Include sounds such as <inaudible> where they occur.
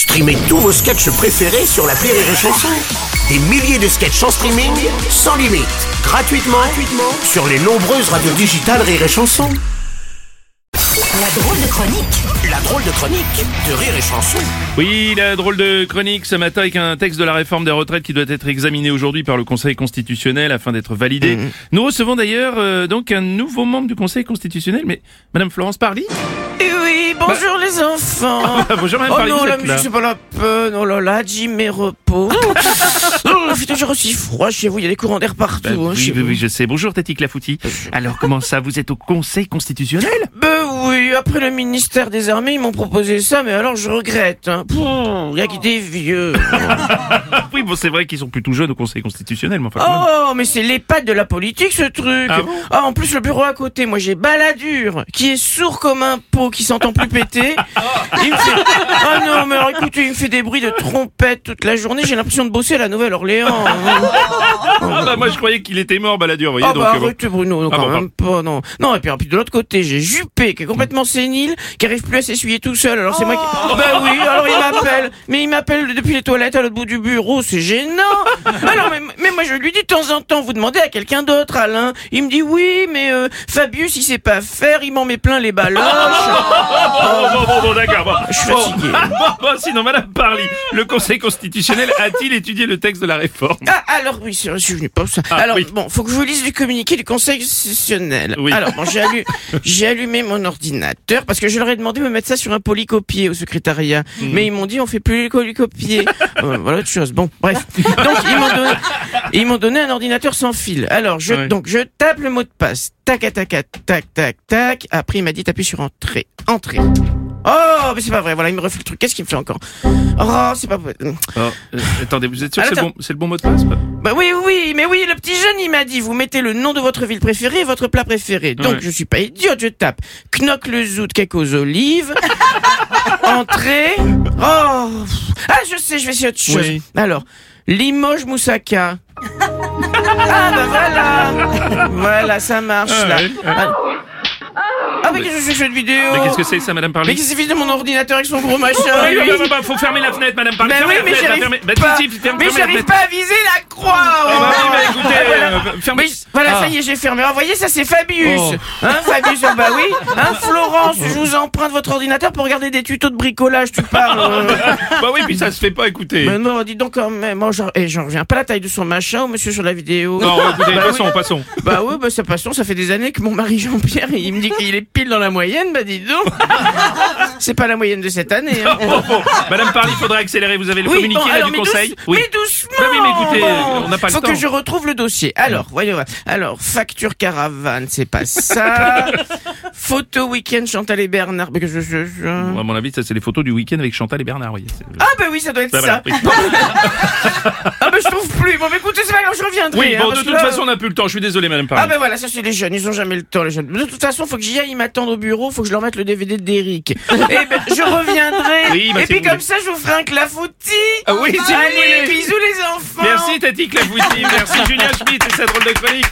Streamez tous vos sketchs préférés sur la Rire et Chanson. Des milliers de sketchs en streaming, sans limite, gratuitement, gratuitement sur les nombreuses radios digitales Rire et Chanson. La drôle de chronique La drôle de chronique de Rire et Chanson. Oui, la drôle de chronique ce matin avec un texte de la réforme des retraites qui doit être examiné aujourd'hui par le Conseil constitutionnel afin d'être validé. Nous recevons d'ailleurs euh, donc un nouveau membre du Conseil constitutionnel, mais Madame Florence Parly oui, bonjour les enfants. Bonjour Madame Oh non, la musique, c'est pas la peine. Oh là là, Jim et repos. <laughs> oh, il fait toujours aussi froid chez vous, il y a des courants d'air partout. Bah, hein, oui, oui, oui, je sais. Bonjour Tati Clafouti. Alors comment ça, vous êtes au Conseil constitutionnel? <laughs> Ben oui, après le ministère des Armées, ils m'ont proposé ça, mais alors je regrette. Hein. Pouh, Il y a que des vieux. Ah <laughs> oui, bon c'est vrai qu'ils sont plutôt jeunes au Conseil constitutionnel, mais enfin quand même. Oh, mais c'est l'EHPAD de la politique, ce truc. Ah bon? Ah, en plus, le bureau à côté, moi j'ai Balladur, qui est sourd comme un pot, qui s'entend plus péter. Il me fait... Ah non, mais alors écoutez, il me fait des bruits de trompette toute la journée. J'ai l'impression de bosser à la Nouvelle-Orléans. Ah, bah, moi je croyais qu'il était mort, Balladur, vous voyez. Ah donc, bah euh, arrête Bruno, non, Ah quand bon, même pas, non. Non, et puis, de l'autre côté, j'ai Juppé, qui est complètement sénile, qui arrive plus à s'essuyer tout seul, alors c'est moi qui... Bah oui, alors il m'appelle, mais il m'appelle depuis les toilettes à l'autre bout du bureau, c'est gênant <laughs> Alors, mais, mais moi je lui dis de temps en temps, vous demandez à quelqu'un d'autre, Alain. Il me dit oui, mais euh, Fabius, il sait pas faire, il m'en met plein les baloches. <laughs> Oh, bon, bon, bon, d'accord. Bon. Je suis Bon. fatigué. <laughs> Bon, bon, sinon, Madame Parly, le Conseil constitutionnel a-t-il étudié le texte de la réforme? Ah, alors oui, je suis venu pour ça. Ah, alors, oui. bon, faut que je vous lise du communiqué du Conseil constitutionnel. Oui. Alors, bon, j'ai allu- <laughs> j'ai allumé mon ordinateur parce que je leur ai demandé de me mettre ça sur un polycopier au secrétariat. Hmm. Mais ils m'ont dit, on fait plus les polycopiers. Euh, voilà autre chose. Bon, bref. Donc, ils m'ont donné, ils m'ont donné un ordinateur sans fil. Alors, je, Ouais. donc, je tape le mot de passe. Tac, tac, tac, tac, tac, tac. Après, il m'a dit, t'appuies sur entrée. Entrée. Oh, mais c'est pas vrai. Voilà, il me refait le truc. Qu'est-ce qu'il me fait encore? Oh, c'est pas vrai. Oh, euh, Attendez, vous êtes sûr <laughs> que c'est le, bon, c'est le bon mot de passe pas? Bah oui, oui, mais oui, le petit jeune, il m'a dit, vous mettez le nom de votre ville préférée et votre plat préféré. Donc, Ouais. je suis pas idiote, je tape. Knock le zout, cake aux olives. <laughs> Entrée. Oh. Ah, je sais, je vais essayer autre chose. Oui. Alors, Limoges Moussaka. Ah, bah voilà. Voilà, ça marche, Ah, là. ouais, ouais. Ah, Ah, mais qu'est-ce que c'est que cette vidéo? Mais qu'est-ce que c'est ça, Madame Mais Parly qu'est-ce que c'est de mon ordinateur avec son gros machin? Oui, bah, bah, bah, faut fermer la fenêtre, Madame Parly. Bah Fermez oui, mais j'arrive fermez- bah, pas. si, si, ferme- mais fermez j'arrive pas à viser la croix. Ah, bah, oui, bah, écoutez, Ah, voilà. euh, fermez- Oui, voilà, Ah. ça y est, j'ai fermé. Ah, voyez, ça c'est Fabius. Oh. Hein, Fabius, oh, bah oui. Hein, Florence, je vous emprunte votre ordinateur pour regarder des tutos de bricolage, tu parles. euh. <laughs> Bah oui, puis ça se fait pas, écoutez. Mais non, dis donc quand même, moi, j'en, eh, j'en reviens pas à la taille de son machin, monsieur sur la vidéo. Non, écoutez, Bah passons, oui. passons. Bah oui, bah ça passons, ça fait des années que mon mari Jean-Pierre, il me dit qu'il est pile dans la moyenne, bah dis donc. <laughs> C'est pas la moyenne de cette année. Hein. Bon, bon, Madame Parly, faudrait accélérer. Vous avez le communiqué bon, là, alors, du mais Conseil douce-. Mais doucement Bah oui, mais écoutez, bon. on n'a pas le Faut temps. que je retrouve le dossier. Alors, voyons voir. Alors, facture caravane, c'est pas ça. <laughs> Photo week-end Chantal et Bernard. Que je, je- je- À mon avis, ça c'est les photos du week-end avec Chantal et Bernard. Oui. Ah bah oui, ça doit être Bah, ça. voilà. <laughs> Ah bah je trouve plus. Bon, mais écoutez, c'est pas grave, je reviendrai. Oui, hein, bon, de toute là- façon, on n'a plus le temps. Je suis désolé, Madame Ah Parly. ben voilà, ça c'est les jeunes, ils ont jamais le temps les jeunes. De toute façon, faut que j'y aille, ils m'attendent au bureau, faut que je leur mette le DVD d'Eric. <laughs> Et ben je reviendrai. Oui, bah, Et puis comme voulez. ça, je vous ferai un clafoutis. Ah oui, si Allez, bisous les enfants. Merci, Tati Clafouti. Merci, Julien Schmitt et sa drôle de chronique.